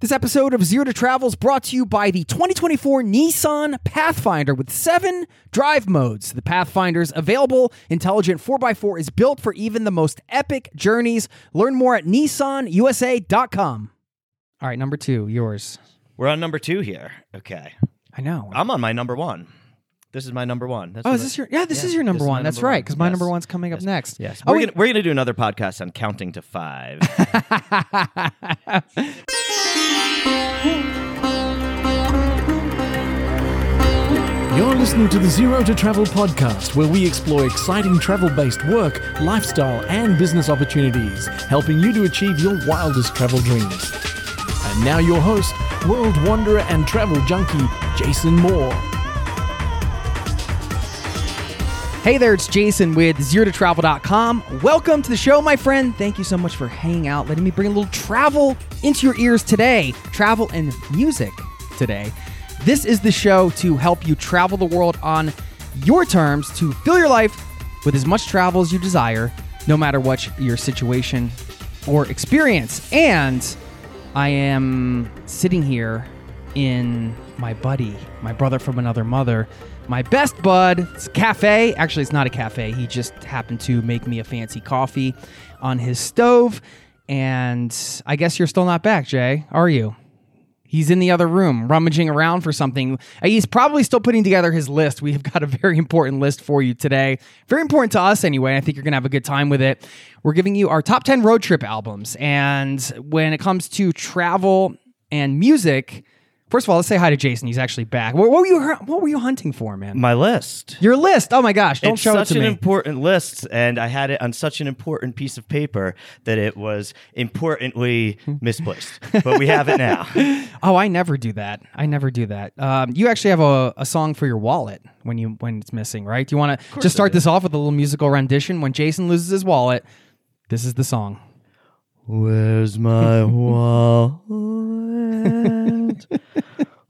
This episode of Zero to Travel is brought to you by the 2024 Nissan Pathfinder with seven drive modes. The Pathfinder's available intelligent 4x4 is built for even the most epic journeys. Learn more at nissanusa.com. All right, number two, yours. We're on number two here. Okay. I know. I'm on my number one. This is my number one. That's oh, what is I- this your? Yeah, this Yeah, is your number this is one. my That's number right, because my Yes. number one's coming up Yes. next. Yes. Oh, we're gonna we're gonna do another podcast on counting to five. You're listening to the Zero to Travel podcast, where we explore exciting travel based work, lifestyle, and business opportunities, helping you to achieve your wildest travel dreams. And now, your host, world wanderer and travel junkie, Jason Moore. Hey there, it's Jason with ZeroToTravel.com. Welcome to the show, my friend. Thank you so much for hanging out, letting me bring a little travel into your ears today. Travel and music today. This is the show to help you travel the world on your terms to fill your life with as much travel as you desire, no matter what your situation or experience. And I am sitting here in my buddy, my brother from another mother, my best bud. It's a cafe. Actually, it's not a cafe. He just happened to make me a fancy coffee on his stove. And I guess you're still not back, Jay, are you? He's in the other room rummaging around for something. Uh, He's probably still putting together his list. We've got a very important list for you today. Very important to us anyway. I think you're going to have a good time with it. We're giving you our top 10 road trip albums. And when it comes to travel and music, first of all, let's say hi to Jason. He's actually back. What, what were you what were you hunting for, man? my list. Your list. Oh my gosh, don't it's show it to me. such an important list, and I had it on such an important piece of paper that it was importantly misplaced. But we have it now. oh, I never do that. I never do that. Um, you actually have a, a song for your wallet when you when it's missing, right? Do you want to just start this off with a little musical rendition? When Jason loses his wallet, this is the song. Where's my wallet?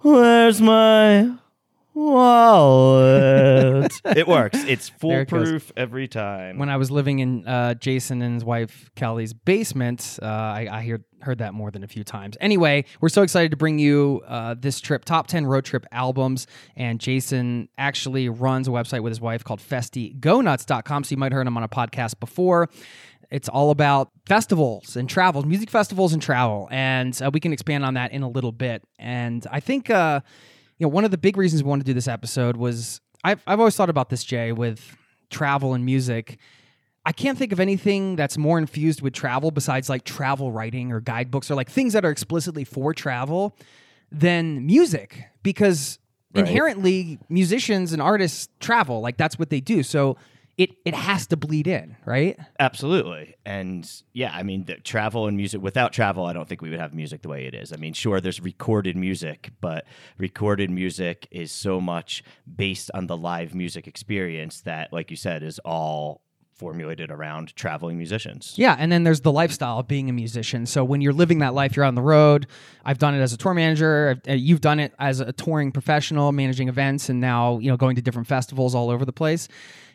Where's my wallet? it works. It's There it goes. foolproof every time. When I was living in uh, Jason and his wife Kelly's basement, uh, I, I heard heard that more than a few times. Anyway, we're so excited to bring you uh, this trip, top ten road trip albums. And Jason actually runs a website with his wife called FestyGonuts.com. So you might have heard him on a podcast before. It's all about festivals and travel, music festivals and travel, and uh, we can expand on that in a little bit. And I think uh, you know one of the big reasons we wanted to do this episode was I've I've always thought about this Jay with travel and music. I can't think of anything that's more infused with travel besides like travel writing or guidebooks or like things that are explicitly for travel than music because inherently musicians and artists travel like that's what they do. So it it has to bleed in, right? Absolutely. And yeah, I mean, the travel and music, without travel, I don't think we would have music the way it is. I mean, sure, there's recorded music, but recorded music is so much based on the live music experience that, like you said, is all formulated around traveling musicians. Yeah, and then there's the lifestyle of being a musician. So when you're living that life, you're on the road. I've done it as a tour manager. Uh, You've done it as a touring professional, managing events, and now you know going to different festivals all over the place.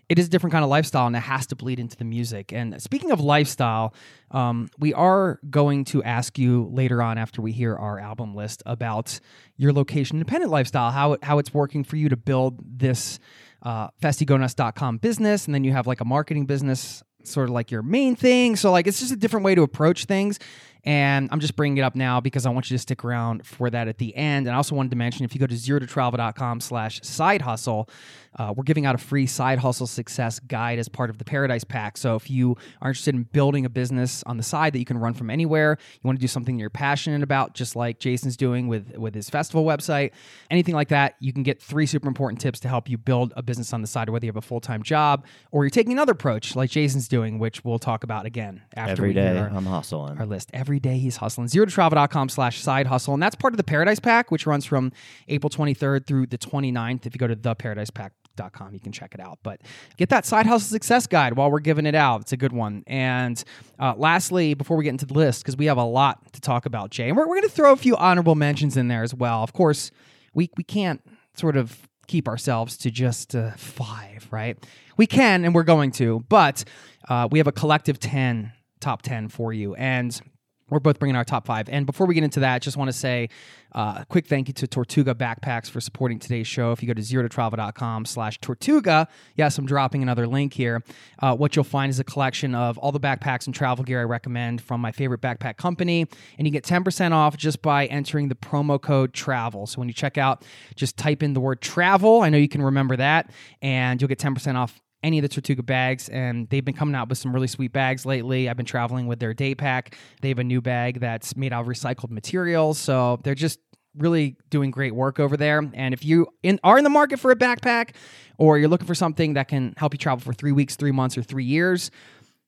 It is a different kind of lifestyle, and it has to bleed into the music. And speaking of lifestyle, um, we are going to ask you later on after we hear our album list about your location independent lifestyle, how it, how it's working for you to build this uh, festygonuts.com business, and then you have like a marketing business, sort of like your main thing. So like it's just a different way to approach things. And I'm just bringing it up now because I want you to stick around for that at the end. And I also wanted to mention if you go to zero to travel.com slash side hustle, uh, we're giving out a free side hustle success guide as part of the Paradise Pack. So if you are interested in building a business on the side that you can run from anywhere, you want to do something you're passionate about, just like Jason's doing with with his festival website, anything like that, you can get three super important tips to help you build a business on the side, whether you have a full time job or you're taking another approach like Jason's doing, which we'll talk about again after Every we day hear our- I'm hustling. our list. Every day he's hustling. Zero to travel.com slash side hustle. And that's part of the Paradise Pack, which runs from April 23rd through the 29th. If you go to theparadisepack.com, you can check it out. But get that side hustle success guide while we're giving it out. It's a good one. And uh, lastly, before we get into the list, because we have a lot to talk about, Jay, and we're, we're going to throw a few honorable mentions in there as well. Of course, we, we can't sort of keep ourselves to just uh, five, right? We can, and we're going to, but uh, we have a collective 10 top 10 for you. And we're both bringing our top five. And before we get into that, just want to say uh, a quick thank you to Tortuga Backpacks for supporting today's show. If you go to zero to travel.com slash Tortuga, yes, I'm dropping another link here. Uh, what you'll find is a collection of all the backpacks and travel gear I recommend from my favorite backpack company. And you get 10% off just by entering the promo code TRAVEL. So when you check out, just type in the word travel. I know you can remember that. And you'll get 10% off any of the Tortuga bags, and they've been coming out with some really sweet bags lately. I've been traveling with their day pack. They have a new bag that's made out of recycled materials, so they're just really doing great work over there. And if you in, are in the market for a backpack, or you're looking for something that can help you travel for three weeks, three months, or three years,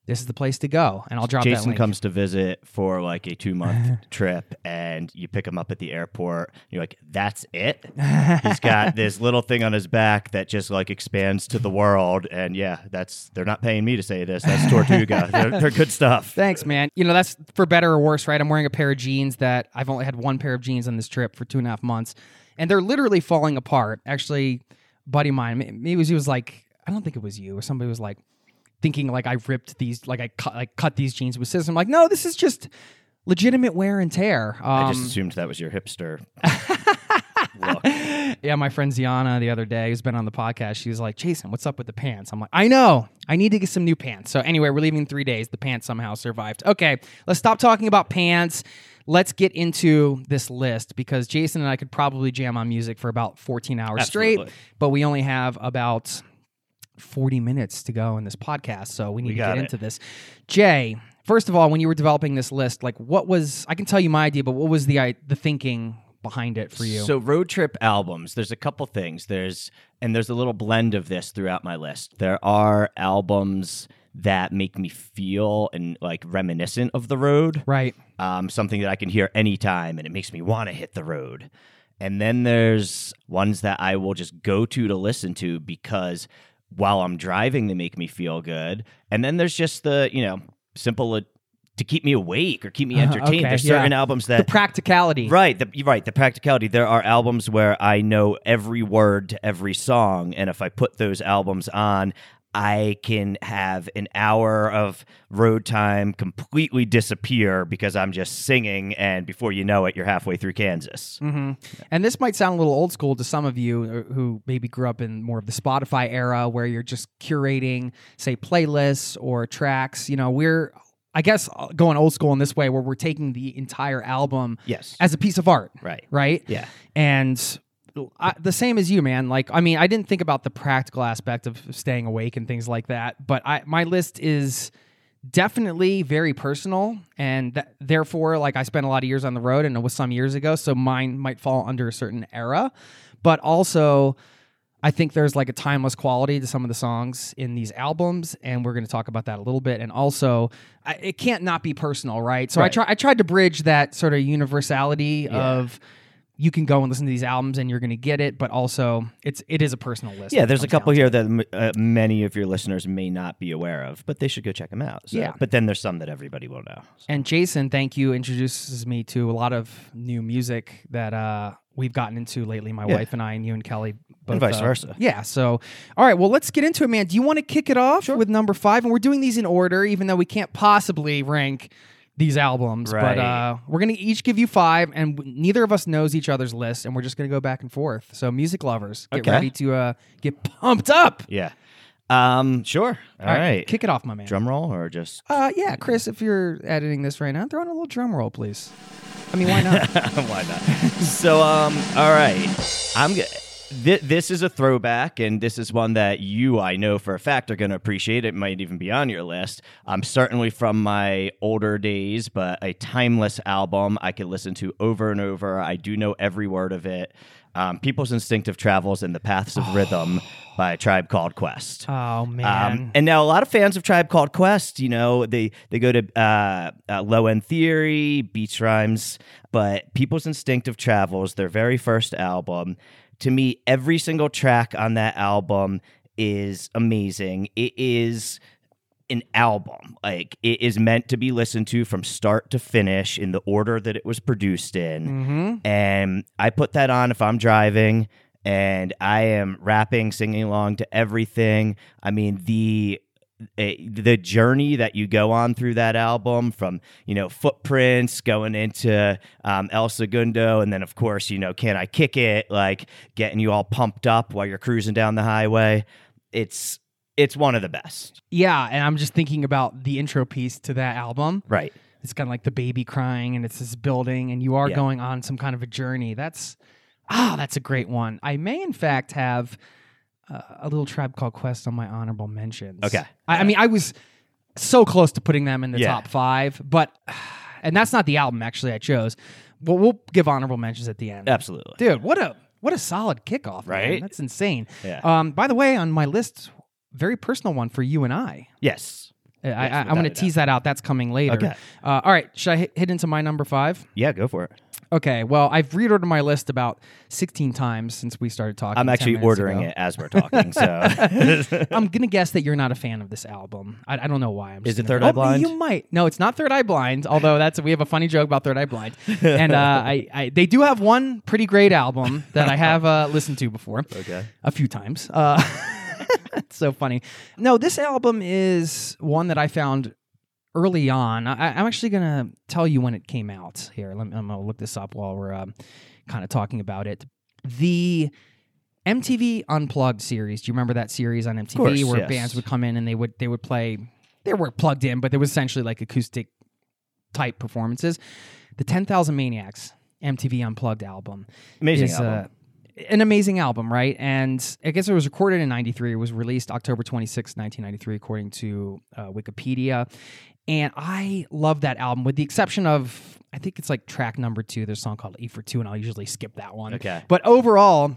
this is the place to go. And I'll drop that Jason comes to visit for like a two month trip, and you pick him up at the airport. You're like, "That's it." He's got this little thing on his back that just like expands to the world, and yeah, that's they're not paying me to say this. That's Tortuga. they're, they're good stuff. Thanks, man. You know, that's for better or worse, right? I'm wearing a pair of jeans that I've only had one pair of jeans on this trip for two and a half months, and they're literally falling apart. Actually, buddy of mine, maybe it was, he was like, I don't think it was you, or somebody was like thinking like I ripped these, like I cut, like cut these jeans with scissors. I'm like, no, this is just legitimate wear and tear. Um, I just assumed that was your hipster look. yeah, my friend Ziana the other day, who's been on the podcast, she was like, Jason, what's up with the pants? I'm like, I know. I need to get some new pants. So, anyway, we're leaving in three days. The pants somehow survived. Okay, let's stop talking about pants. Let's get into this list because Jason and I could probably jam on music for about 14 hours straight, but we only have about 40 minutes to go in this podcast. So, we need to get it. into this. Jay, first of all, when you were developing this list, like what was, I can tell you my idea, but what was the, i- the thinking behind it for you? So road trip albums, there's a couple things. There's and there's a little blend of this throughout my list. There are albums that make me feel and like reminiscent of the road. right. Um, something that I can hear anytime and it makes me want to hit the road. And then there's ones that I will just go to to listen to because while I'm driving, they make me feel good. And then there's just the, you know, simple uh, to keep me awake or keep me entertained. Okay, there's yeah. certain albums the that practicality. Right, the, right. The practicality. There are albums where I know every word to every song, and if I put those albums on, I can have an hour of road time completely disappear because I'm just singing, and before you know it, you're halfway through Kansas. hmm And this might sound a little old school to some of you uh, who maybe grew up in more of the Spotify era where you're just curating, say, playlists or tracks. You know, we're, I guess, uh, going old school in this way where we're taking the entire album Yes. as a piece of art. Right. Right. Yeah. And I, the same as you, man. Like, I mean, I didn't think about the practical aspect of staying awake and things like that, but I, my list is definitely very personal, and th- therefore, like, I spent a lot of years on the road, and it was some years ago, so mine might fall under a certain era, but also. I think there's like a timeless quality to some of the songs in these albums, and we're going to talk about that a little bit. And also, I, it can't not be personal, right? So I try I tried to bridge that sort of universality Yeah. of you can go and listen to these albums and you're going to get it, but also it's it is a personal list. Yeah, there's a couple here that m- uh, many of your listeners may not be aware of, but they should go check them out. So- Yeah. But then there's some that everybody will know. And Jason, thank you, introduces me to a lot of new music that uh, we've gotten into lately. My Yeah. wife and I, and you and Kelly, both, And vice uh, versa. Yeah. So, all right. Well, let's get into it, man. Do you want to kick it off with number five? And we're doing these in order, even though we can't possibly rank these albums. But uh, we're gonna each give you five, and w- neither of us knows each other's list, and we're just gonna go back and forth. So, music lovers, get Okay. ready to uh, get pumped up. Yeah. Um, sure. All right. kick it off, my man. Drum roll or just Uh, yeah, Chris, if you're editing this right now, throw in a little drum roll, please. I mean, why not? why not? so, um, all right. I'm g- th- this is a throwback, and this is one that you, I know for a fact, are going to appreciate. It might even be on your list. Um, certainly from my older days, but a timeless album I could listen to over and over. I do know every word of it. Um, People's Instinctive Travels and the Paths of Rhythm by Tribe Called Quest. oh man. Um, and now a lot of fans of Tribe Called Quest, you know, they they go to uh, uh, Low End Theory, Beats Rhymes, but People's Instinctive Travels, their very first album, to me, every single track on that album is amazing. It is an album. Like it is meant to be listened to from start to finish in the order that it was produced in. Mhm. And I put that on if I'm driving and I am rapping, singing along to everything. I mean, the eh, the journey that you go on through that album from you know footprints going into um, El Segundo and then of course you know can I kick it like getting you all pumped up while you're cruising down the highway it's it's one of the best yeah, and I'm just thinking about the intro piece to that album. right It's kind of like the baby crying, and it's this building, and you are Yeah. going on some kind of a journey. That's ah, that's a great one. I may, in fact, have uh, a little tribe called Quest on my honorable mentions. Okay. I, I mean, I was so close to putting them in the Yeah. top five, but and that's not the album actually I chose. Well, we'll give honorable mentions at the end. absolutely Dude, what a what a solid kickoff, man. Right? That's insane. Yeah. Um, by the way, on my list, very personal one for you and I. yes I, I, Yes, I'm going to tease that out. That's coming later. Okay. Uh, all right. Should I hit, hit into my number five? yeah go for it Okay. Well, I've reordered my list about 16 times since we started talking. I'm actually ordering ago. it as we're talking so I'm gonna guess that you're not a fan of this album. I, I don't know why. I'm just Is it Third Eye Oh, Blind? You might. No, it's not Third Eye Blind. Although that's we have a funny joke about Third Eye Blind, and uh, I, I they do have one pretty great album that I have uh, listened to before. Okay. a few times. Uh, it's so funny. No, this album is one that I found early on. I, I'm actually gonna tell you when it came out. Here, let me, I'm gonna look this up while we're um, kind of talking about it. The MTV Unplugged series. Do you remember that series on MTV course, where yes. bands would come in and they would they would play? They were plugged in, but they was essentially like acoustic type performances. The Ten Thousand Maniacs MTV Unplugged album Amazing is, album. Uh, an amazing album, right? And I guess it was recorded in 93. It was released October 26, 1993, according to uh, Wikipedia. And I love that album, with the exception of, I think it's like track number two. There's a song called E for Two, and I'll usually skip that one. Okay. But overall,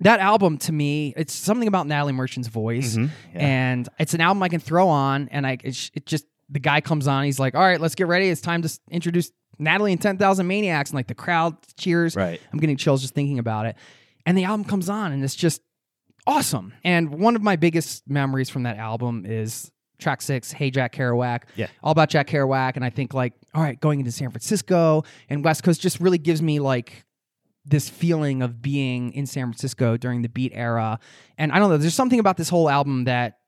that album to me, it's something about Natalie Merchant's voice. Mhm, yeah. And it's an album I can throw on, and I it, it just, the guy comes on, he's like, all right, let's get ready. It's time to introduce Natalie and 10,000 Maniacs. And like the crowd cheers. Right. I'm getting chills just thinking about it. And the album comes on and it's just awesome. And one of my biggest memories from that album is track six, Hey Jack Kerouac. Yeah. All about Jack Kerouac. And I think like, all right, going into San Francisco and West Coast just really gives me like this feeling of being in San Francisco during the beat era. And I don't know, there's something about this whole album that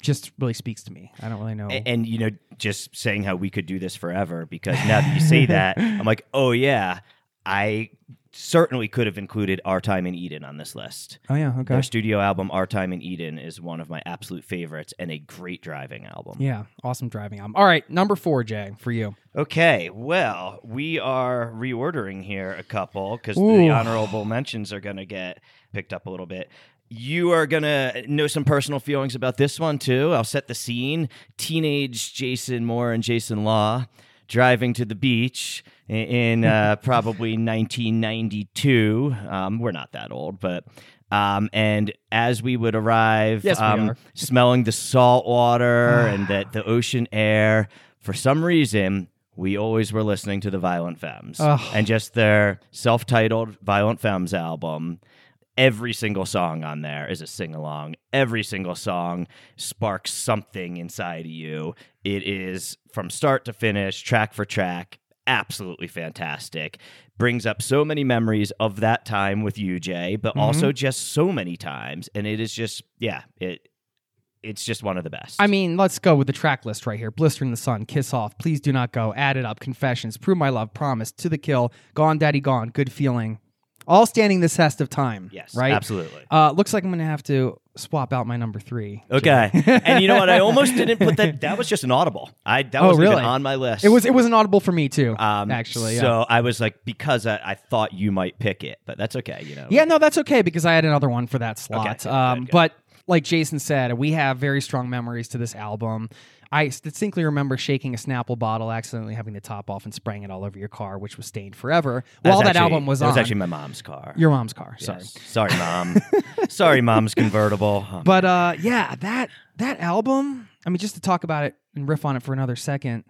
just really speaks to me. I don't really know. A- and, you know just saying how we could do this forever because now that you say that i'm like oh yeah i certainly could have included our time in eden on this list oh yeah, okay. their studio album our time in eden is one of my absolute favorites and a great driving album Yeah, awesome driving album. All right, number four, Jay, for you. okay well we are reordering here a couple because the honorable mentions are going to get picked up a little bit you are going to know some personal feelings about this one too. I'll set the scene. Teenage Jason Moore and Jason Law driving to the beach in uh, probably 1992. Um, we're not that old, but. Um, and as we would arrive, Yes, um, are. smelling the salt water and the, the ocean air, for some reason, we always were listening to the Violent Femmes and just their self titled Violent Femmes album. Every single song on there is a sing along. Every single song sparks something inside of you. It is from start to finish, track for track, absolutely fantastic. Brings up so many memories of that time with you, Jay, but mm-hmm. also just so many times. And it is just, yeah, it it's just one of the best. I mean, let's go with the track list right here. Blister in the Sun, Kiss Off, Please Do Not Go, Add It Up, Confessions, Prove My Love, Promise, To the Kill, Gone Daddy Gone, Good Feeling. All standing the test of time. Yes, right. absolutely. Uh, looks like I'm gonna have to swap out my number three. Okay, and you know what? I almost didn't put that. That was just an audible. I that Oh, even really? on my list. It was it was an audible for me too. um, actually, yeah. So I was like, because I, I thought you might pick it, but that's okay. You know. Yeah, no, that's okay because I had another one for that slot. good, um, good, good. But like Jason said, we have very strong memories to this album. I distinctly remember shaking a Snapple bottle, accidentally having the top off and spraying it all over your car, which was stained forever That while that actually- album was that on. was actually my mom's car. your mom's car. Sorry. Yes. Sorry, mom. Sorry, mom's convertible. Um, But uh, yeah, that that album. I mean, just to talk about it and riff on it for another second.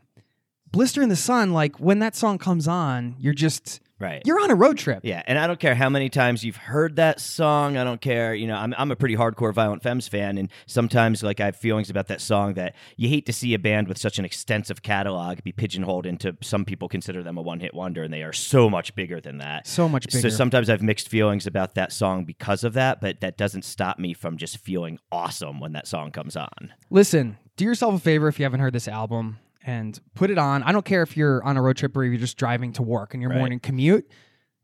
Blister in the Sun, like when that song comes on, you're just right. you're on a road trip. Yeah, and I don't care how many times you've heard that song. I don't care. You know, I'm I'm a pretty hardcore Violent Femmes fan, and sometimes like I have feelings about that song that you hate to see a band with such an extensive catalog be pigeonholed into. Some people consider them a one hit wonder, and they are so much bigger than that. So much bigger. So sometimes I've mixed feelings about that song because of that, but that doesn't stop me from just feeling awesome when that song comes on. Listen, do yourself a favor if you haven't heard this album and put it on. I don't care if you're on a road trip or if you're just driving to work in your Right. morning commute.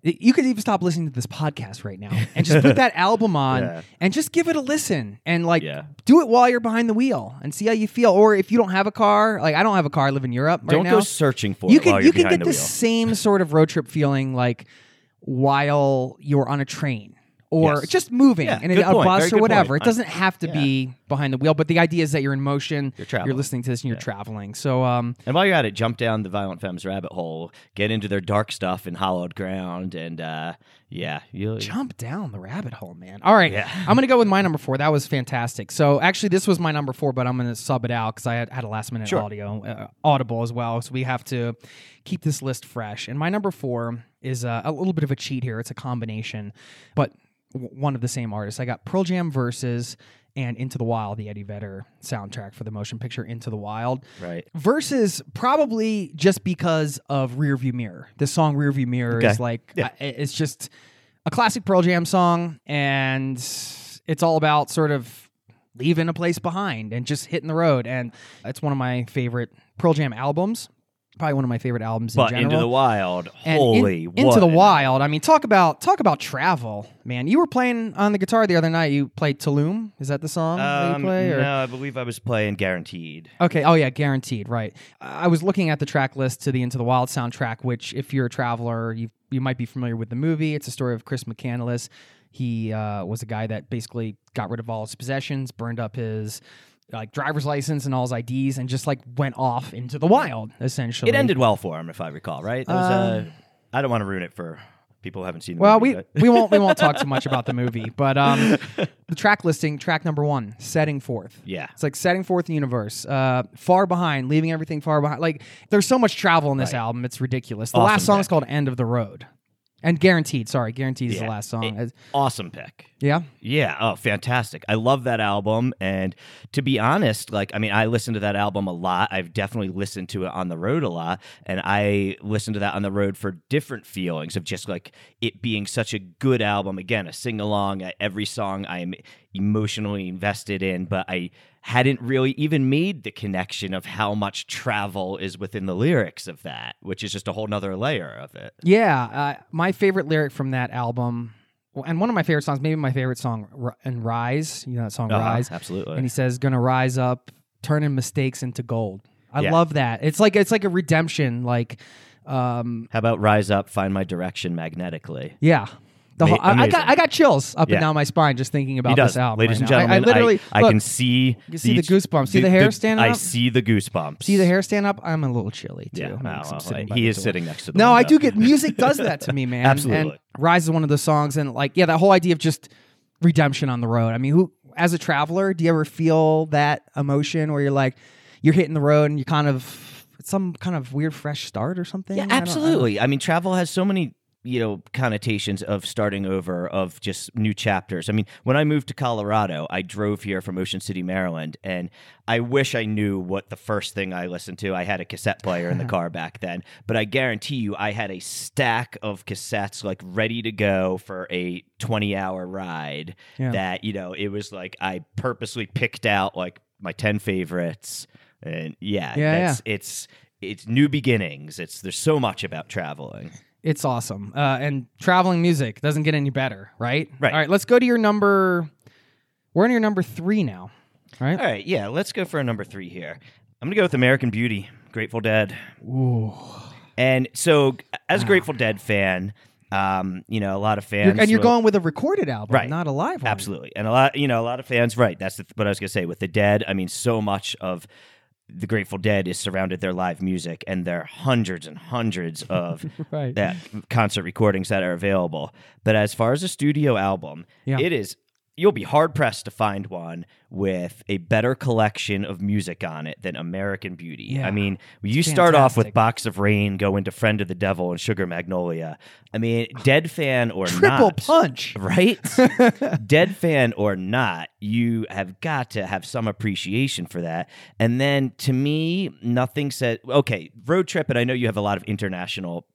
You could even stop listening to this podcast right now and just put that album on Yeah. and just give it a listen and like Yeah. do it while you're behind the wheel and see how you feel. Or if you don't have a car, like I don't have a car, I live in Europe right don't now. go searching for you it can you can get the the same sort of road trip feeling like while you're on a train or Yes. just moving Yeah, in a, a bus or whatever. point. It doesn't have to Yeah. be behind the wheel, but the idea is that you're in motion. You're traveling. listening to this and you're traveling. So um, And while you're at it, jump down the Violent Femmes rabbit hole, get into their dark stuff in Hallowed Ground, and uh, yeah, you'll jump down the rabbit hole, man. All right, Yeah. I'm gonna go with my number four. That was fantastic. So actually, this was my number four, but I'm gonna sub it out because I had, had a last minute Sure. audio uh, audible as well. So we have to keep this list fresh. And my number four is uh, a little bit of a cheat here. It's a combination, but one of the same artists. I got Pearl Jam versus and Into the Wild, the Eddie Vedder soundtrack for the motion picture Into the Wild. right. Versus probably just because of Rearview Mirror. This song Rearview Mirror Okay. is like Yeah. I- it's just a classic Pearl Jam song, and it's all about sort of leaving a place behind and just hitting the road. And it's one of my favorite Pearl Jam albums. Probably one of my favorite albums But in general. Into the Wild, And in- holy into the wild. I mean, talk about talk about travel, man. You were playing on the guitar the other night. You played Tuolumne. Is that the song that Um, you play? or- no, I believe I was playing Guaranteed. Okay. Oh yeah, guaranteed. Right. I was looking at the track list to the Into the Wild soundtrack, which, if you're a traveler, you you might be familiar with the movie. It's a story of Chris McCandless. He uh, was a guy that basically got rid of all his possessions, burned up his like driver's license and all his IDs, and just like went off into the wild. Essentially, It ended well for him, if I recall. Right? That was, uh, I don't want to ruin it for people who haven't seen the Well, movie. we, we won't we won't talk too much about the movie, but um, the track listing, track number one, setting forth. yeah. It's like setting forth the universe, uh, far behind, leaving everything far behind. Like there's so much travel in this Right. album, it's ridiculous. The Awesome last song is called "End of the Road," and guaranteed. Sorry, guaranteed is the last song. It- awesome pick. yeah, Yeah. Oh, fantastic. I love that album. And to be honest, like, I mean, I listen to that album a lot. I've definitely listened to it on the road a lot. And I listen to that on the road for different feelings of just like it being such a good album. Again, a sing along. Uh, every song I'm emotionally invested in, but I hadn't really even made the connection of how much travel is within the lyrics of that, which is just a whole nother layer of it. yeah. Uh, my favorite lyric from that album, and one of my favorite songs, maybe my favorite song, and "Rise." You know that song, Uh-huh, "Rise." absolutely. and he says, "Gonna rise up, turning mistakes into gold." I Yeah. love that. It's like it's like a redemption. Like, um, How about Rise Up, Find My Direction magnetically? yeah. The whole, I, I got. I got chills up Yeah. and down my spine just thinking about this album. Ladies right and now. I- gentlemen, I, literally I, look, can see you see the goosebumps. See the hair stand up I up? see the goosebumps. see the hair stand up. I'm a little chilly too. Yeah, I'm wow, well, sitting by he the is door. sitting next to the No, I window. do get music does that to me, man. Absolutely. And Rise is one of the songs, and like, yeah, that whole idea of just redemption on the road. I mean, who, as a traveler, do you ever feel that emotion where you're like, you're hitting the road and you kind of, it's some kind of weird fresh start or something? Yeah, I don't- I don't- absolutely. I, mean, travel has so many you know connotations of starting over of just new chapters. I mean when i moved to colorado i drove here from ocean city maryland and i wish i knew what the first thing i listened to. I had a cassette player in the car back then but i guarantee you i had a stack of cassettes like ready to go for a 20 hour ride Yeah. that you know it was like i purposely picked out like my 10 favorites and yeah, Yeah, that's, it's it's new beginnings. It's there's so much about traveling It's awesome. Uh, and traveling music doesn't get any better, right? Right. All right, let's go to your number. We're on your number three now, right? All right, yeah, let's go for a number three here. I'm gonna go with American Beauty, Grateful Dead. Ooh. And so, as a Grateful Dead fan, um, you know, a lot of fans, You're- and you're will- going with a recorded album, Right. not a live one. Absolutely, and a lot, you know, a lot of fans. Right, that's the, what I was gonna say with the Dead. I mean, so much of the Grateful Dead is surrounded their live music, and there are hundreds and hundreds of Right. that concert recordings that are available. But as far as a studio album, Yeah. it is. You'll be hard pressed to find one with a better collection of music on it than American Beauty. Yeah. I mean, you start off with. Box of Rain, go into Friend of the Devil, and Sugar Magnolia. I mean, Dead fan or Triple not, punch. right? Dead fan or not, you have got to have some appreciation for that. And then to me, nothing said, okay, road trip, and I know you have a lot of international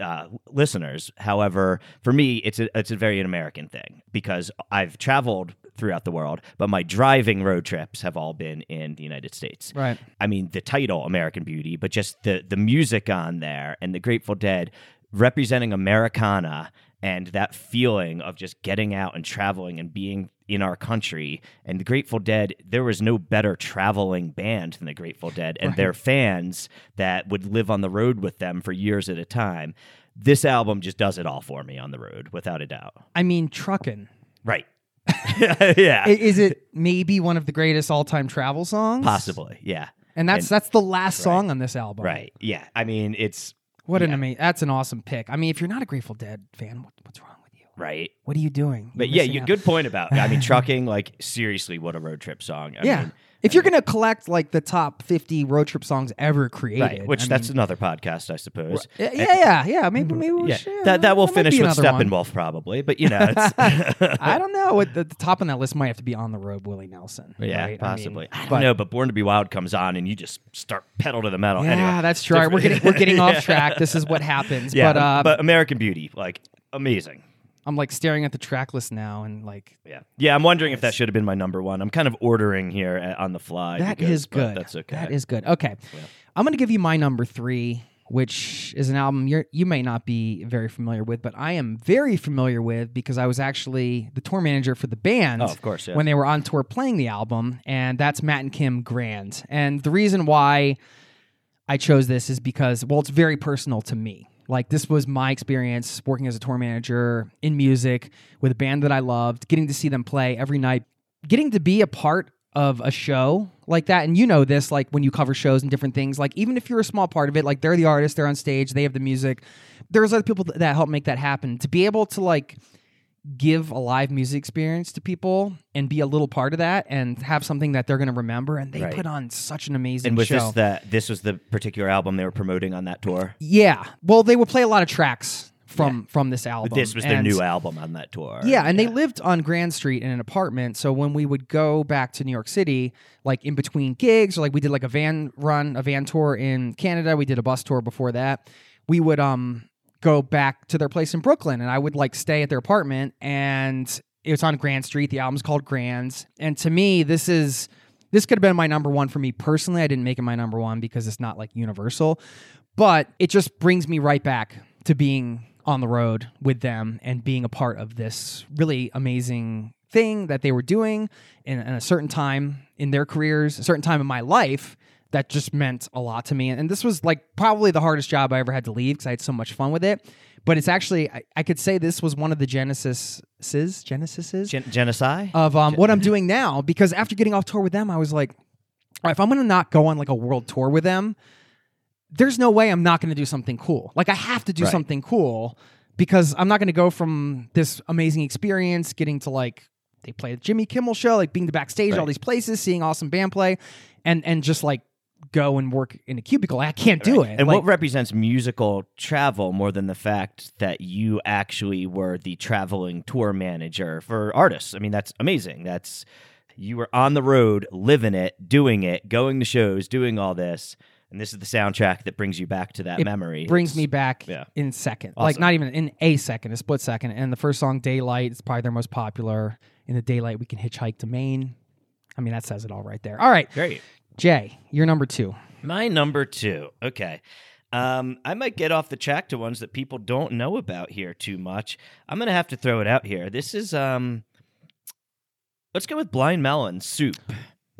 uh, listeners. However, for me, it's a it's a very American thing because I've traveled throughout the world, but my driving road trips have all been in the United States. Right. I mean, the title American Beauty, but just the the music on there and the Grateful Dead representing Americana and that feeling of just getting out and traveling and being in our country. And the Grateful Dead, there was no better traveling band than the Grateful Dead and their fans that would live on the road with them for years at a time. This album just does it all for me on the road, without a doubt. I mean, truckin Right. yeah. Is it maybe one of the greatest all-time travel songs? Possibly. Yeah. And that's And- that's the last song on this album. Right. Yeah. I mean, it's What an Yeah. amazing. That's an awesome pick. I mean, if you're not a Grateful Dead fan, what, what's wrong with you? right. What are you doing? But You're yeah, you out. good point about. I mean, trucking. Like seriously, what a road trip song. I yeah. mean, if you're gonna collect like the top 50 road trip songs ever created, right. Which I that's mean, another podcast, I suppose. yeah, yeah, yeah, yeah. Maybe, maybe we Yeah, should. that that will might finish with another one. Steppenwolf probably, but you know, it's, I don't know. At the, the top on that list might have to be on the road, Willie Nelson. yeah, right? I mean, possibly. I, don't but- know, but Born to Be Wild comes on and you just start pedal to the metal. Yeah, anyway, that's true. Right, we're getting we're getting off track. This is what happens. Yeah, but uh, but American Beauty, like amazing. I'm like staring at the track list now, and like Yeah, yeah. I'm wondering if that should have been my number one. I'm kind of ordering here at, on the fly. That because- is good. That's okay. That is good. Okay, I'm gonna give you my number three, which is an album you you may not be very familiar with, but I am very familiar with because I was actually the tour manager for the band. Oh, of course, yeah. When they were on tour playing the album, and that's Matt and Kim Grand. And the reason why I chose this is because well, it's very personal to me. Like this was my experience working as a tour manager in music with a band that I loved, getting to see them play every night, getting to be a part of a show like that. And you know this, like when you cover shows and different things, like even if you're a small part of it, like they're the artist, they're on stage, they have the music. There's other people that help make that happen. To be able to like give a live music experience to people and be a little part of that and have something that they're going to remember and they Right. put on such an amazing and was show. this that this was the particular album they were promoting on that tour? Yeah. Well, they would play a lot of tracks from from this album. This was their new album on that tour. Yeah, and they lived on Grand Street in an apartment. So when we would go back to New York City, like in between gigs, or like we did like a van run, a van tour in Canada, we did a bus tour before that. We would um go back to their place in Brooklyn, and I would like stay at their apartment, and it was on Grand Street. The album's called Grands, and to me, this is this could have been my number one for me personally. I didn't make it my number one because it's not like universal, but it just brings me right back to being on the road with them and being a part of this really amazing thing that they were doing in, in a certain time in their careers, a certain time in my life that just meant a lot to me. And this was like probably the hardest job I ever had to leave because I had so much fun with it. But it's actually, I, I could say this was one of the genesis, genesises Gen- Genocide? of um, what I'm doing now because after getting off tour with them, I was like, right, if I'm going to not go on like a world tour with them, there's no way I'm not going to do something cool. Like I have to do Right. something cool because I'm not going to go from this amazing experience getting to like they play the Jimmy Kimmel show, like being the backstage, all these places, seeing awesome band play, and and just like go and work in a cubicle. I can't do it. And Like, what represents musical travel more than the fact that you actually were the traveling tour manager for artists? I mean, that's amazing. That's you were on the road, living it, doing it, going to shows, doing all this. And this is the soundtrack that brings you back to that memory. brings It's- me back yeah. in second like not even in a second a split second and the first song daylight is probably their most popular in the daylight we can hitchhike to maine i mean that says it all right there all right Great. Jay you're number two My number two. Okay. Um, I might get off the track to ones that people don't know about here too much. I'm gonna have to throw it out here. This is um, let's go with Blind Melon Soup.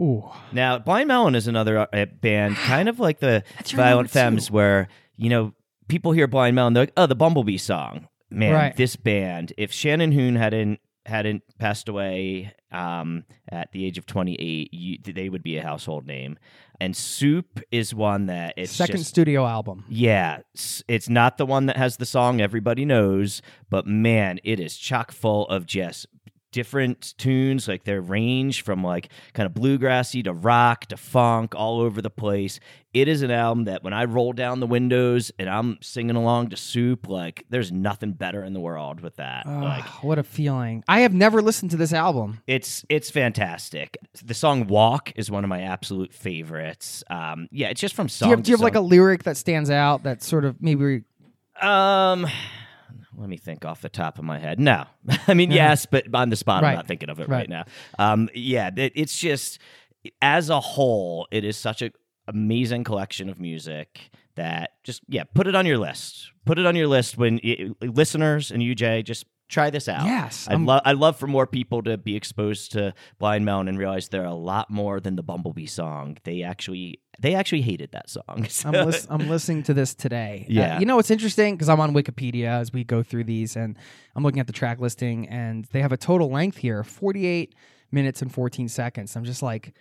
Ooh. Now, Blind Melon is another uh, band, kind of like the Violent. Femmes, where you know people hear Blind Melon, they're like, "Oh, the Bumblebee song." Man, Right. this band. If Shannon Hoon hadn't hadn't passed away um, at the age of 28, you, they would be a household name. And Soup is one that it's Second just- studio album. yeah, s- it's not the one that has the song everybody knows, but man, it is chock full of just different tunes. Like their range from like kind of bluegrassy to rock to funk, all over the place. It is an album that when I roll down the windows and I'm singing along to Soup, like there's nothing better in the world with that. Ugh, like what a feeling. I have never listened to this album. it's it's fantastic. The song "Walk" is one of my absolute favorites. Um, yeah, it's just from Do you have, do you have like a lyric that stands out that sort of maybe Um, let me think off the top of my head. No, I mean yes, but on the spot, Right. I'm not thinking of it right, Right. now. Um, yeah, it, it's just as a whole, it is such an amazing collection of music that just yeah, put it on your list. Put it on your list when y listeners and you, Jay, just try this out. Yes, I'd love I'd love for more people to be exposed to Blind Melon and realize they're a lot more than the Bumblebee song. They actually they actually hated that song. I'm, lis- I'm listening to this today. Uh, Yeah. you know what's interesting? Because I'm on Wikipedia as we go through these, and I'm looking at the track listing, and they have a total length here 48 minutes and 14 seconds. I'm just like,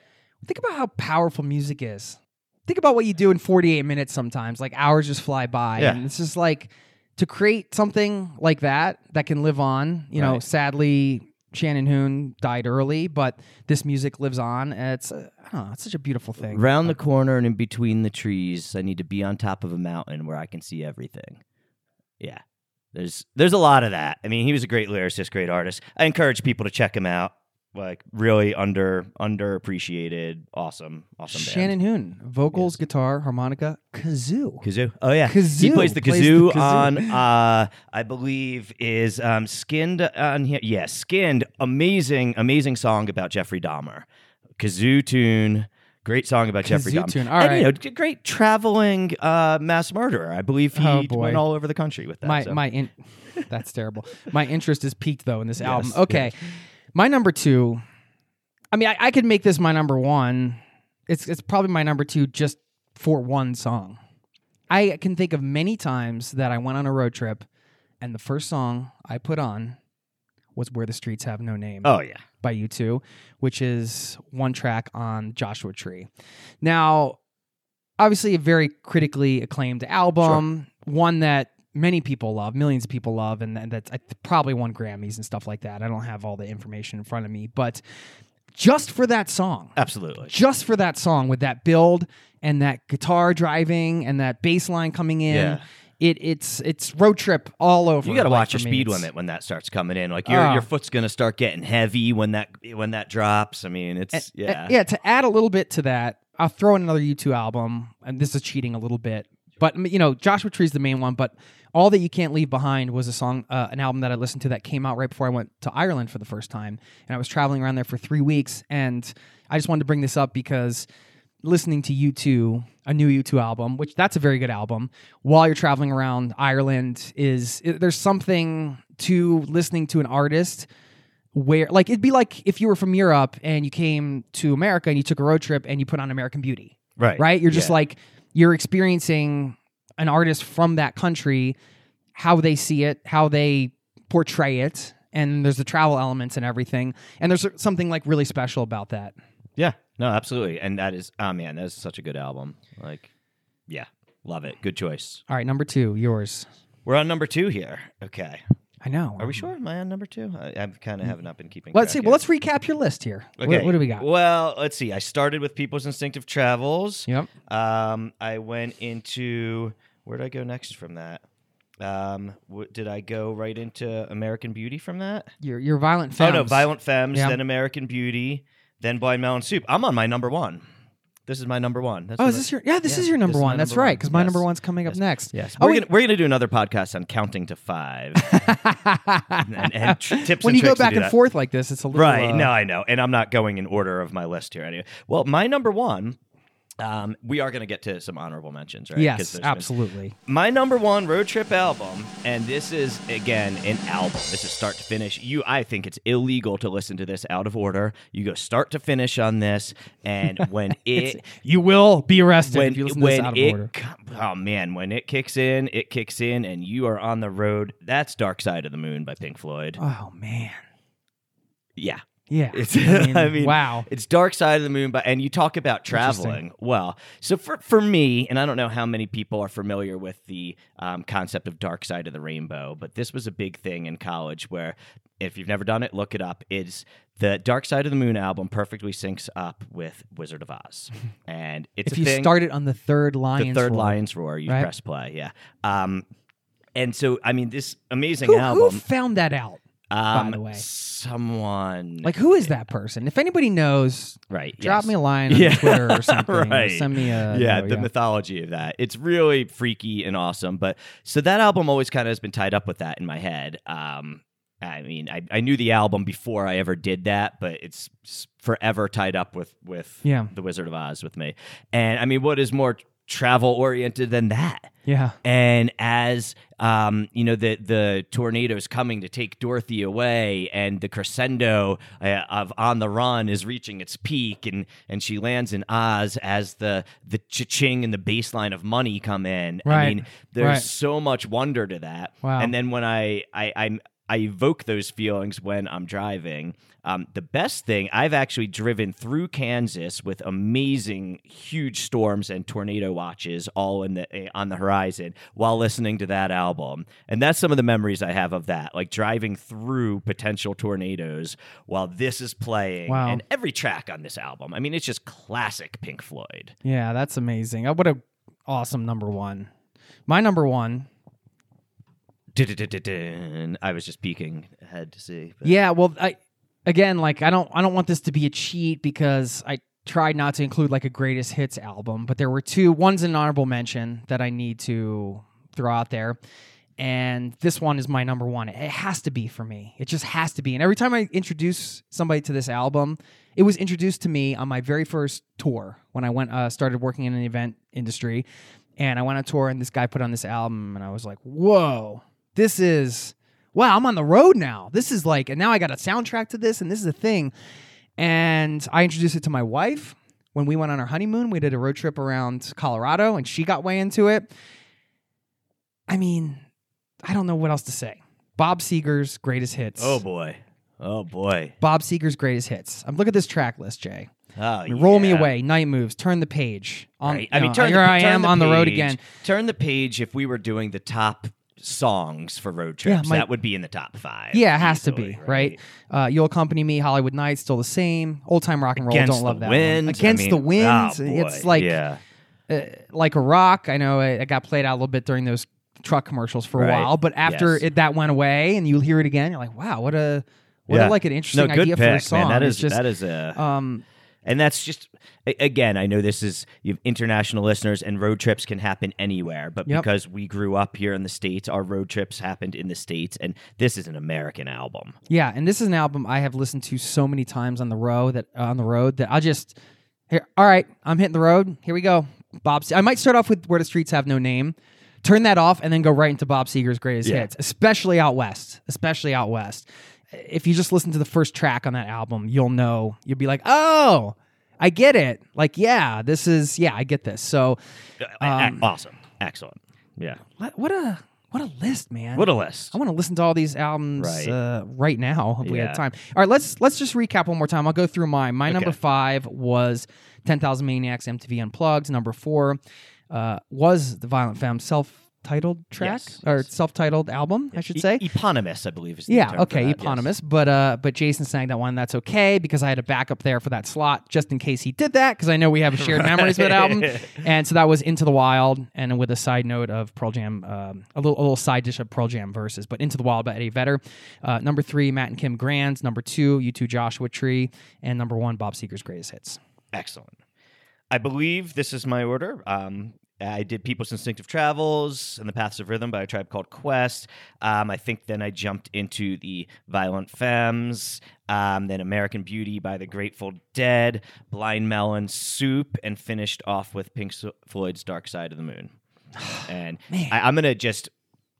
think about how powerful music is. Think about what you do in 48 minutes sometimes. Like hours just fly by. Yeah. And it's just like to create something like that that can live on. You know, sadly, Shannon Hoon died early, but this music lives on. And it's, uh, I don't know, it's such a beautiful thing. Round the corner and in between the trees, I need to be on top of a mountain where I can see everything. Yeah. There's there's a lot of that. I mean, he was a great lyricist, great artist. I encourage people to check him out. Like really under underappreciated, awesome, awesome band. Shannon Hoon, vocals, guitar, harmonica, kazoo. Kazoo. Oh yeah, he Kazoo. plays the Plays the kazoo, kazoo. on. Uh, I believe is um, skinned on here. Yeah, skinned. Amazing, amazing song about Jeffrey Dahmer. Kazoo tune. Great song about Jeffrey Dahmer. tune. All and, you know, great traveling uh, mass murderer. I believe he Oh, went all over the country with that. My so. my in- that's terrible. My interest is piqued though in this album. Yes, Okay, my number two. I mean, I, I could make this my number one. It's it's probably my number two just for one song. I can think of many times that I went on a road trip, and the first song I put on was "Where the Streets Have No Name." oh yeah. by U2, which is one track on Joshua Tree. Now, obviously, a very critically acclaimed album, one that many people love, millions of people love, and, and that's I probably won Grammys and stuff like that. I don't have all the information in front of me, but just for that song, Absolutely. just for that song with that build and that guitar driving and that bass line coming in. Yeah. It, it's it's road trip all over. You got to like, watch your speed limit when that starts coming in. Like your Oh. your foot's gonna start getting heavy when that when that drops. I mean, it's Uh, yeah. yeah. To add a little bit to that, I'll throw in another U2 album, and this is cheating a little bit, but you know, Joshua Tree's the main one. But all that you can't leave behind was a song, uh, an album that I listened to that came out right before I went to Ireland for the first time, and I was traveling around there for three weeks, and I just wanted to bring this up because listening to U2, a new U2 album, which that's a very good album, while you're traveling around Ireland is it, there's something to listening to an artist where like it'd be like if you were from Europe and you came to America and you took a road trip and you put on American Beauty, right. right? You're just Yeah. like you're experiencing an artist from that country, how they see it, how they portray it, and there's the travel elements and everything. And there's something like really special about that. Yeah, no, absolutely. And that is, oh man, that is such a good album. Like, yeah, love it. Good choice. All right, number two, yours. We're on number two here. Okay. I know. Are we sure? Am I on number two? I, I kind of have not been keeping. Let's see. track Well, let's recap your list here. What- Okay. What, do we got? Well, let's see. I started with People's Instinctive Travels. Yep. Um, I went into where did I go next from that? Um, w- did I go right into American Beauty from that? Your your violent Oh no. Violent Femmes, Yeah. then American Beauty, then Blind Melon Soup. I'm on my number one. This is my number one. That's Oh, is this your? Yeah, this Yeah, is your number this is my one. That's number right, because my Yes. number one's coming up Yes. next. Yes, we're gonna we're gonna do another podcast on counting to five and, and tips when and you go back and that. forth like this, it's a little Right. uh, no, I know. And I'm not going in order of my list here anyway. Well, my number one Um, we are going to get to some honorable mentions, right? Yes, there's been- absolutely. my number one road trip album, and this is again an album. This is start to finish. You, I think it's illegal to listen to this out of order. You go start to finish on this, and when it You will be arrested when if you listen to this out of it order. oh man, when it kicks in, it kicks in, and you are on the road. That's Dark Side of the Moon by Pink Floyd. Oh man. Yeah, Yeah. it's, I mean, wow. It's Dark Side of the Moon, but and you talk about traveling. Well, so for for me, and I don't know how many people are familiar with the um, concept of Dark Side of the Rainbow, but this was a big thing in college. Where if you've never done it, look it up. It's the Dark Side of the Moon album perfectly syncs up with Wizard of Oz, and it's If you thing started on the third the third Roar. Lions Roar, you right? press play, yeah. Um, and so I mean, this amazing Who, who album. found that out? Um, the way? someone Like, who is that person? If anybody knows, right? drop yes. me a line on Yeah. Twitter or something. or right. Send me a yeah, note, the mythology of that. It's really freaky and awesome. But so that album always kind of has been tied up with that in my head. Um, I mean, I, I knew the album before I ever did that, but it's forever tied up with with Yeah. the Wizard of Oz with me. And I mean, what is more travel oriented than that? Yeah. And as um, you know, the the tornadoes coming to take Dorothy away, and the crescendo uh, of "On the Run" is reaching its peak, and and she lands in Oz as the the cha-ching and the baseline of "Money" come in. I mean, there's Right. so much wonder to that. Wow. And then when I I I'm I evoke those feelings when I'm driving. Um, the best thing, I've actually driven through Kansas with amazing, huge storms and tornado watches all in the eh, on the horizon while listening to that album, and that's some of the memories I have of that, like driving through potential tornadoes while this is playing, Wow. and every track on this album. I mean, it's just classic Pink Floyd. Yeah, that's amazing. What a awesome number one. My number one. I was just peeking ahead to see. but- Yeah, well, I again, like I don't, I don't want this to be a cheat because I tried not to include like a greatest hits album, but there were two. One's an honorable mention that I need to throw out there, and this one is my number one. It has to be for me. It just has to be. And every time I introduce somebody to this album, it was introduced to me on my very first tour when I went uh, started working in the event industry, and I went on tour and this guy put on this album, and I was like, whoa, this is wow, I'm on the road now. This is like, and now I got a soundtrack to this, and this is a thing. And I introduced it to my wife when we went on our honeymoon. We did a road trip around Colorado, and she got way into it. I mean, I don't know what else to say. Bob Seger's greatest hits. Oh boy. Oh boy. Bob Seger's greatest hits. I'm look at this track list, Jay. Oh, I mean, Roll me away, night moves, turn the page. On, Right. I you mean, know, turn here the, I am on the road again. Turn the page. If we were doing the top songs for road trips, my- that would be in the top five. Yeah, it has to be right. Uh, You'll accompany me. Hollywood Nights still the same. Old time rock and roll. Against don't love the that. wind. Against I the mean, wind. oh, it's like yeah. uh, like a rock. I know it, it got played out a little bit during those truck commercials for a Right. while, but after Yes. it that went away and you hear it again, you're like, wow, what a what yeah. a, like an interesting no, good idea pick, for a song. Man. That It's just that is a um and that's just again. I know this is you have international listeners, and road trips can happen anywhere. But Yep. because we grew up here in the states, our road trips happened in the states, and this is an American album. yeah, and this is an album I have listened to so many times on the road that uh, on the road that I just here. All right, I'm hitting the road. Here we go. Bob. I might start off with "Where the Streets Have No Name." Turn that off and then go right into Bob Seger's greatest Yeah. hits, especially out west. Especially out west. If you just listen to the first track on that album, you'll know. You'll be like, "Oh, I get it." Like, yeah, this is yeah, I get this. So, Um, awesome, excellent. Yeah, what, what a what a list, man. what a list. I want to listen to all these albums Right. uh, right now if we Yeah. had time. All right, let's let's just recap one more time. I'll go through mine. My number five was Ten Thousand Maniacs MTV Unplugged. Number four uh, was the Violent Femmes self-titled track Yes, or yes. self-titled album, I should E- say. eponymous, I believe is the yeah, okay, that, yes. eponymous. But uh, but Jason sang that one. That's okay because I had a backup there for that slot just in case he did that because I know we have a shared memories with that album. And so that was Into the Wild, and with a side note of Pearl Jam, um, a little a little side dish of Pearl Jam verses. But Into the Wild by Eddie Vedder. Uh, number three, Matt and Kim Grand. Number two, U two Joshua Tree, and number one, Bob Seger's greatest hits. Excellent. I believe this is my order. Um, I did People's Instinctive Travels and the Paths of Rhythm by a tribe called Quest. Um, I think then I jumped into the Violent Femmes, um, then American Beauty by the Grateful Dead, Blind Melon, Soup, and finished off with Pink Floyd's Dark Side of the Moon. And I, I'm gonna just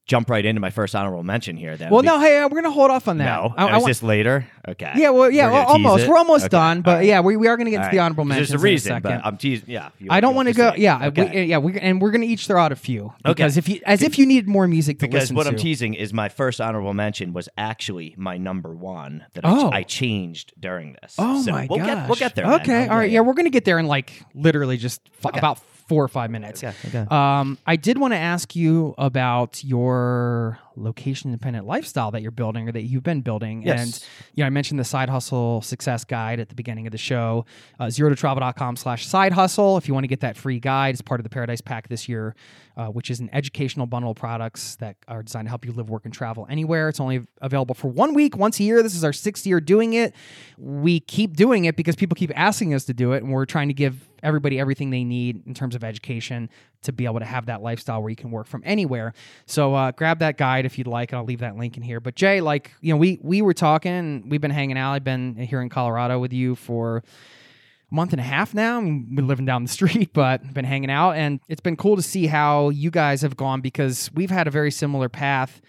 jump right into my first honorable mention here. Then Well, Be- no, hey, uh, we're gonna hold off on that. no, I, I is want- this later? Okay. yeah, well, yeah, We're well, almost. it? We're almost Okay, done, but right. yeah, we, we are gonna get All to the honorable mentions. There's a in reason, second. but I'm teasing. Yeah, you- I don't want to go. Yeah, Okay. we, yeah, we and we're gonna each throw out a few because if you, as if you needed more music to because listen what to. I'm teasing is my first honorable mention was actually my number one that Oh. I, I changed during this. Oh So my we'll gosh. Get, we'll get there. Okay, Oh, all right. yeah, Yeah, we're gonna get there in like literally just about four or five minutes. Okay, okay. Um, I did want to ask you about your location independent lifestyle that you're building or that you've been building. Yes. And you know, I mentioned the side hustle success guide at the beginning of the show. Uh, zero to travel.com slash side hustle. If you want to get that free guide, it's part of the Paradise Pack this year, uh, which is an educational bundle of products that are designed to help you live, work, and travel anywhere. It's only available for one week, once a year. This is our sixth year doing it. We keep doing it because people keep asking us to do it, and we're trying to give everybody everything they need in terms of education to be able to have that lifestyle where you can work from anywhere. So uh, grab that guide if you'd like. And I'll leave that link in here. But Jay, like you know, we we were talking. We've been hanging out. I've been here in Colorado with you for a month and a half now. Been living down the street, but been hanging out, and it's been cool to see how you guys have gone because we've had a very similar path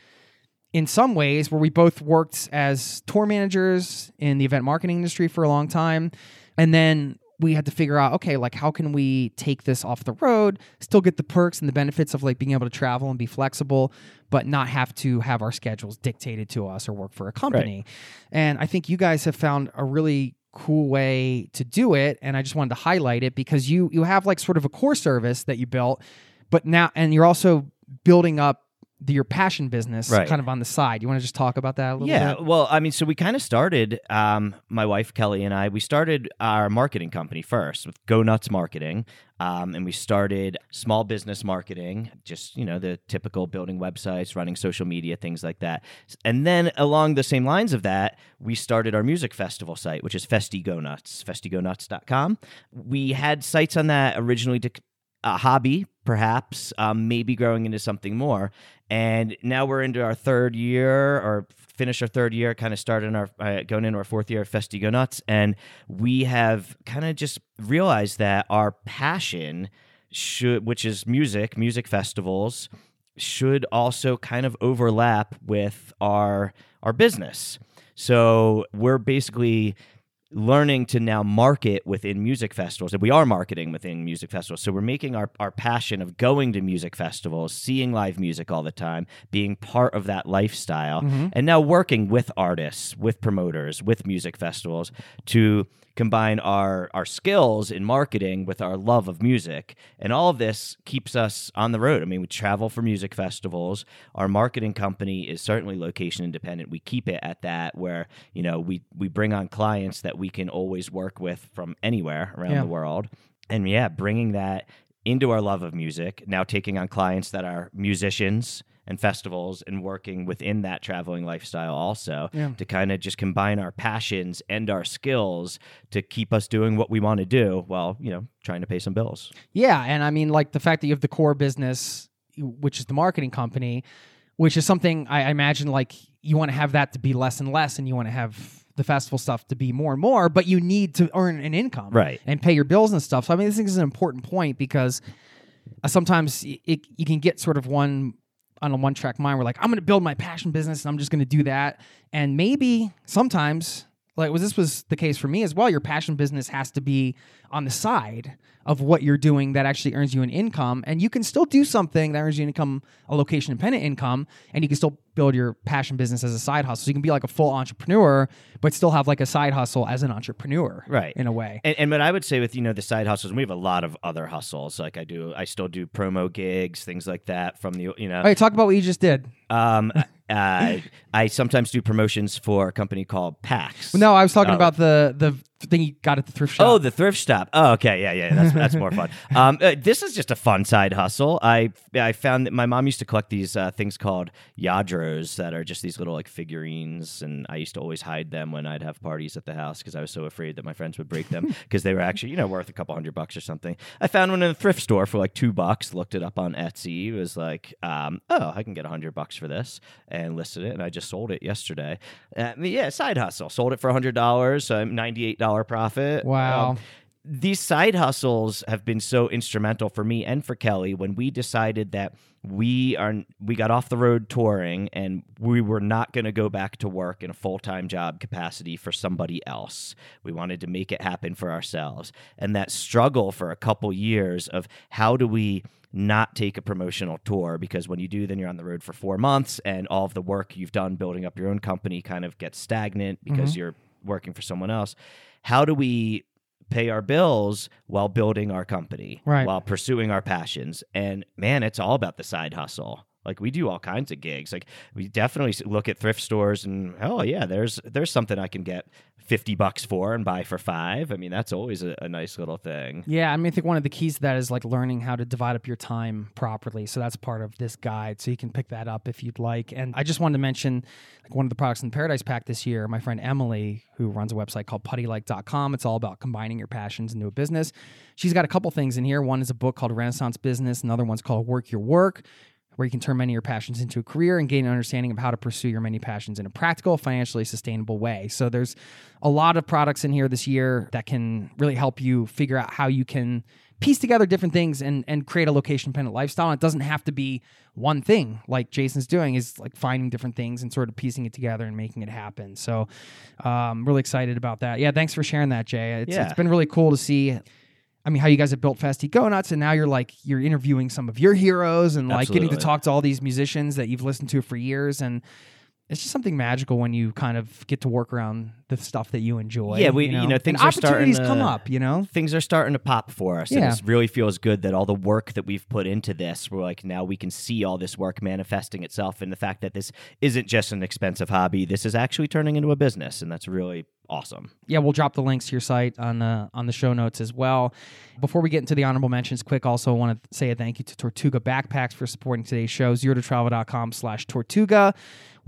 in some ways where we both worked as tour managers in the event marketing industry for a long time and then we had to figure out okay like how can we take this off the road still get the perks and the benefits of like being able to travel and be flexible but not have to have our schedules dictated to us or work for a company. And i think you guys have found a really cool way to do it and i just wanted to highlight it because you you have like sort of a core service that you built but now and you're also building up the, your passion business Right. kind of on the side. You want to just talk about that a little Yeah, bit? well, I mean, so we kind of started. Um, my wife Kelly and I. We started our marketing company first with Go Nuts Marketing, um, and we started small business marketing. Just you know, the typical building websites, running social media, things like that. And then along the same lines of that, we started our music festival site, which is Festy Go Nuts, festygonuts.com. We had sites on that originally to a hobby, perhaps, um, maybe growing into something more. And now we're into our third year or finish our third year, kind of started our uh, going into our fourth year of Festy Go Nuts. And we have kind of just realized that our passion should, which is music, music festivals, should also kind of overlap with our our business. So we're basically learning to now market within music festivals and we are marketing within music festivals. So we're making our, our passion of going to music festivals seeing live music all the time being part of that lifestyle mm-hmm. and now working with artists with promoters with music festivals to combine our our skills in marketing with our love of music. And all of this keeps us on the road. I mean we travel for music festivals. Our marketing company is certainly location independent. We keep it at that where you know we we bring on clients that we can always work with from anywhere around Yeah. the world. And yeah bringing that into our love of music now taking on clients that are musicians and festivals and working within that traveling lifestyle also Yeah. to kind of just combine our passions and our skills to keep us doing what we want to do while you know trying to pay some bills Yeah, and I mean, like the fact that you have the core business, which is the marketing company, which is something I imagine like you want to have that to be less and less, and you want to have the festival stuff to be more and more, but you need to earn an income, Right. and pay your bills and stuff. So I mean, this is an important point because uh, sometimes it, you can get sort of one on a one track mind. We're like, I'm going to build my passion business, and I'm just going to do that, and maybe sometimes. Like was this was the case for me as well. Your passion business has to be on the side of what you're doing that actually earns you an income, and you can still do something that earns you an income, a location dependent income, and you can still build your passion business as a side hustle. So you can be like a full entrepreneur, but still have like a side hustle as an entrepreneur, Right. In a way, And, and what I would say with you know the side hustles, we have a lot of other hustles. Like I do, I still do promo gigs, things like that. From the you know, All right, talk about what you just did. um, uh, I sometimes do promotions for a company called PAX. No, I was talking Oh. about the the thing you got at the thrift shop. Oh, the thrift shop. Oh, okay, yeah, yeah, that's that's more fun. Um, uh, this is just a fun side hustle. I I found that my mom used to collect these uh, things called Lladros that are just these little like figurines, and I used to always hide them when I'd have parties at the house because I was so afraid that my friends would break them because they were actually you know worth a couple hundred bucks or something. I found one in a thrift store for like two bucks. Looked it up on Etsy. It was like, um, oh, I can get a hundred bucks for this, and listed it, and I just sold it yesterday. Uh, yeah, side hustle. Sold it for a hundred dollars. Um, Ninety eight dollar profit. Wow. Um, these side hustles have been so instrumental for me and for Kelly when we decided that we are we got off the road touring and we were not going to go back to work in a full-time job capacity for somebody else. We wanted to make it happen for ourselves. And that struggle for a couple years of how do we not take a promotional tour because when you do then you're on the road for 4 months and all of the work you've done building up your own company kind of gets stagnant because you're working for someone else. How do we pay our bills while building our company, Right. while pursuing our passions. And man, it's all about the side hustle. Like we do all kinds of gigs. Like we definitely look at thrift stores and oh yeah, there's there's something I can get fifty bucks for and buy for five. I mean that's always a, a nice little thing. Yeah, I mean, I think one of the keys to that is like learning how to divide up your time properly. So that's part of this guide. So you can pick that up if you'd like. And I just wanted to mention like one of the products in the Paradise Pack this year. My friend Emilie, who runs a website called puttylike.com, it's all about combining your passions into a business. She's got a couple things in here. One is a book called Renaissance Business. Another one's called Work Your Work where you can turn many of your passions into a career and gain an understanding of how to pursue your many passions in a practical, financially sustainable way. So there's a lot of products in here this year that can really help you figure out how you can piece together different things and and create a location dependent lifestyle. And it doesn't have to be one thing like Jason's doing is like finding different things and sort of piecing it together and making it happen. So um really excited about that. Yeah, thanks for sharing that, Jay. It's, Yeah. it's been really cool to see I mean, how you guys have built Festy Go Nuts, and now you're like you're interviewing some of your heroes and like getting to talk to all these musicians that you've listened to for years, and it's just something magical when you kind of get to work around the stuff that you enjoy. Yeah, we- you know, you know, things and are starting opportunities come to- up. You know, Things are starting to pop for us, Yeah. and it really feels good that all the work that we've put into this, we're like now we can see all this work manifesting itself, and the fact that this isn't just an expensive hobby, this is actually turning into a business, and that's really awesome. yeah, we'll drop the links to your site on the on the show notes as well. Before we get into the honorable mentions, quick, also want to say a thank you to Tortuga Backpacks for supporting today's show. Zero to travel.com slash Tortuga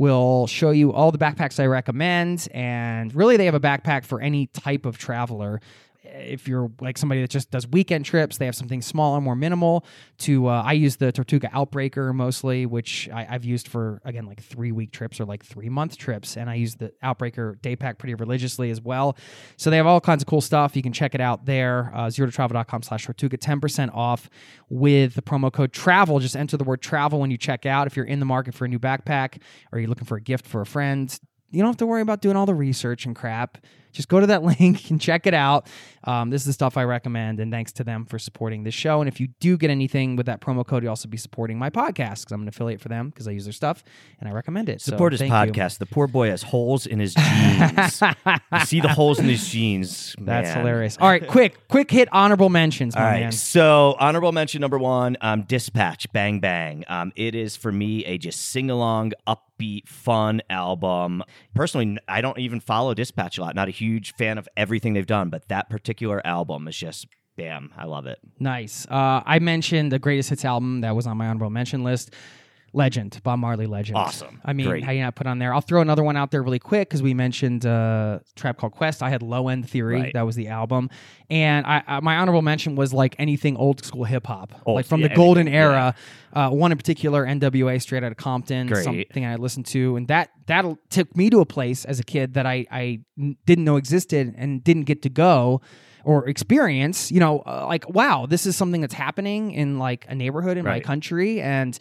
will show you all the backpacks I recommend, and really they have a backpack for any type of traveler. If you're like somebody that just does weekend trips, they have something smaller, more minimal. To uh, I use the Tortuga Outbreaker mostly, which I, I've used for again like three week trips or like three month trips, and I use the Outbreaker day pack pretty religiously as well. So they have all kinds of cool stuff. You can check it out there. Uh, zero to travel.com slash Tortuga, ten percent off with the promo code travel. Just enter the word travel when you check out. If you're in the market for a new backpack or you're looking for a gift for a friend, you don't have to worry about doing all the research and crap. Just go to that link and check it out. Um, this is the stuff I recommend, and thanks to them for supporting this show. And if you do get anything with that promo code, you'll also be supporting my podcast because I'm an affiliate for them because I use their stuff and I recommend it. So Support his thank you. podcast. The poor boy has holes in his jeans. see the holes in his jeans. That's hilarious. All right, quick, quick hit honorable mentions, All right. man. So, honorable mention number one um, Dispatch, Bang Bang. Um, it is for me a just sing along, upbeat, fun album. Personally, I don't even follow Dispatch a lot. Not a huge fan of everything they've done, but that particular album is just, bam, I love it. Nice. Uh, I mentioned the greatest hits album that was on my honorable mention list. Legend, Bob Marley Legend. Awesome. I mean, Great. how you not put on there? I'll throw another one out there really quick because we mentioned uh, Tribe Called Quest. I had Low End Theory. Right. That was the album, and I, I my honorable mention was like anything old school hip hop, Old- like from yeah, the golden anything, era. Uh, one in particular, NWA, straight out of Compton, Great. something I listened to, and that that took me to a place as a kid that I, I didn't know existed and didn't get to go or experience. You know, uh, like wow, this is something that's happening in like a neighborhood in my country, and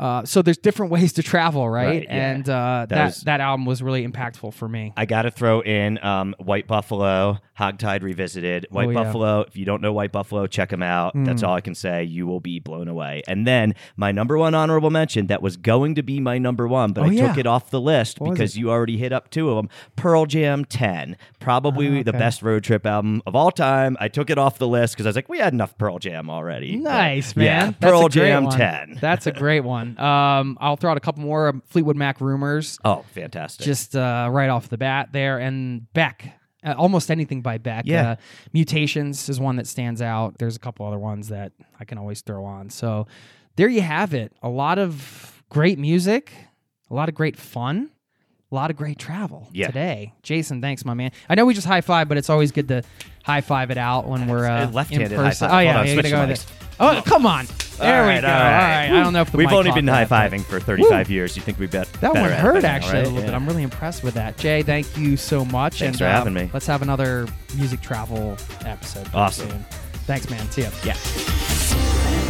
uh, so there's different ways to travel, right? Right, yeah. And uh, that That that, album was really impactful for me. I got to throw in um, White Buffalo, Hogtied Revisited. White Oh, yeah. Buffalo, if you don't know White Buffalo, check them out. That's Mm. all I can say. You will be blown away. And then my number one honorable mention that was going to be my number one, but Oh, I yeah. took it off the list What because you already hit up two of them. Pearl Jam 10, probably Ah, the best road trip album of all time. I took it off the list because I was like, we had enough Pearl Jam already. But, Nice, man. Yeah, Pearl Jam 10. That's a great one. Um, I'll throw out a couple more Fleetwood Mac rumors, oh, fantastic. just uh, right off the bat there. And Beck, Uh, almost anything by Beck. Yeah. Uh, Mutations is one that stands out. There's a couple other ones that I can always throw on. So there you have it. A lot of great music, a lot of great fun, a lot of great travel Yeah. today. Jason, thanks, my man. I know we just high five, but it's always good to high five it out when we're uh, left-handed in person. Oh yeah, on, switch go with it. Oh, come on. There All we right, go. all All right. right. I don't know if the We've only been high fiving for 35 years. You think we bet That one hurt actually right? a little bit. I'm really impressed with that. Jay, thank you so much. Thanks and, for uh, having me. Let's have another music travel episode. Awesome. soon. Thanks, man. See ya. Yeah.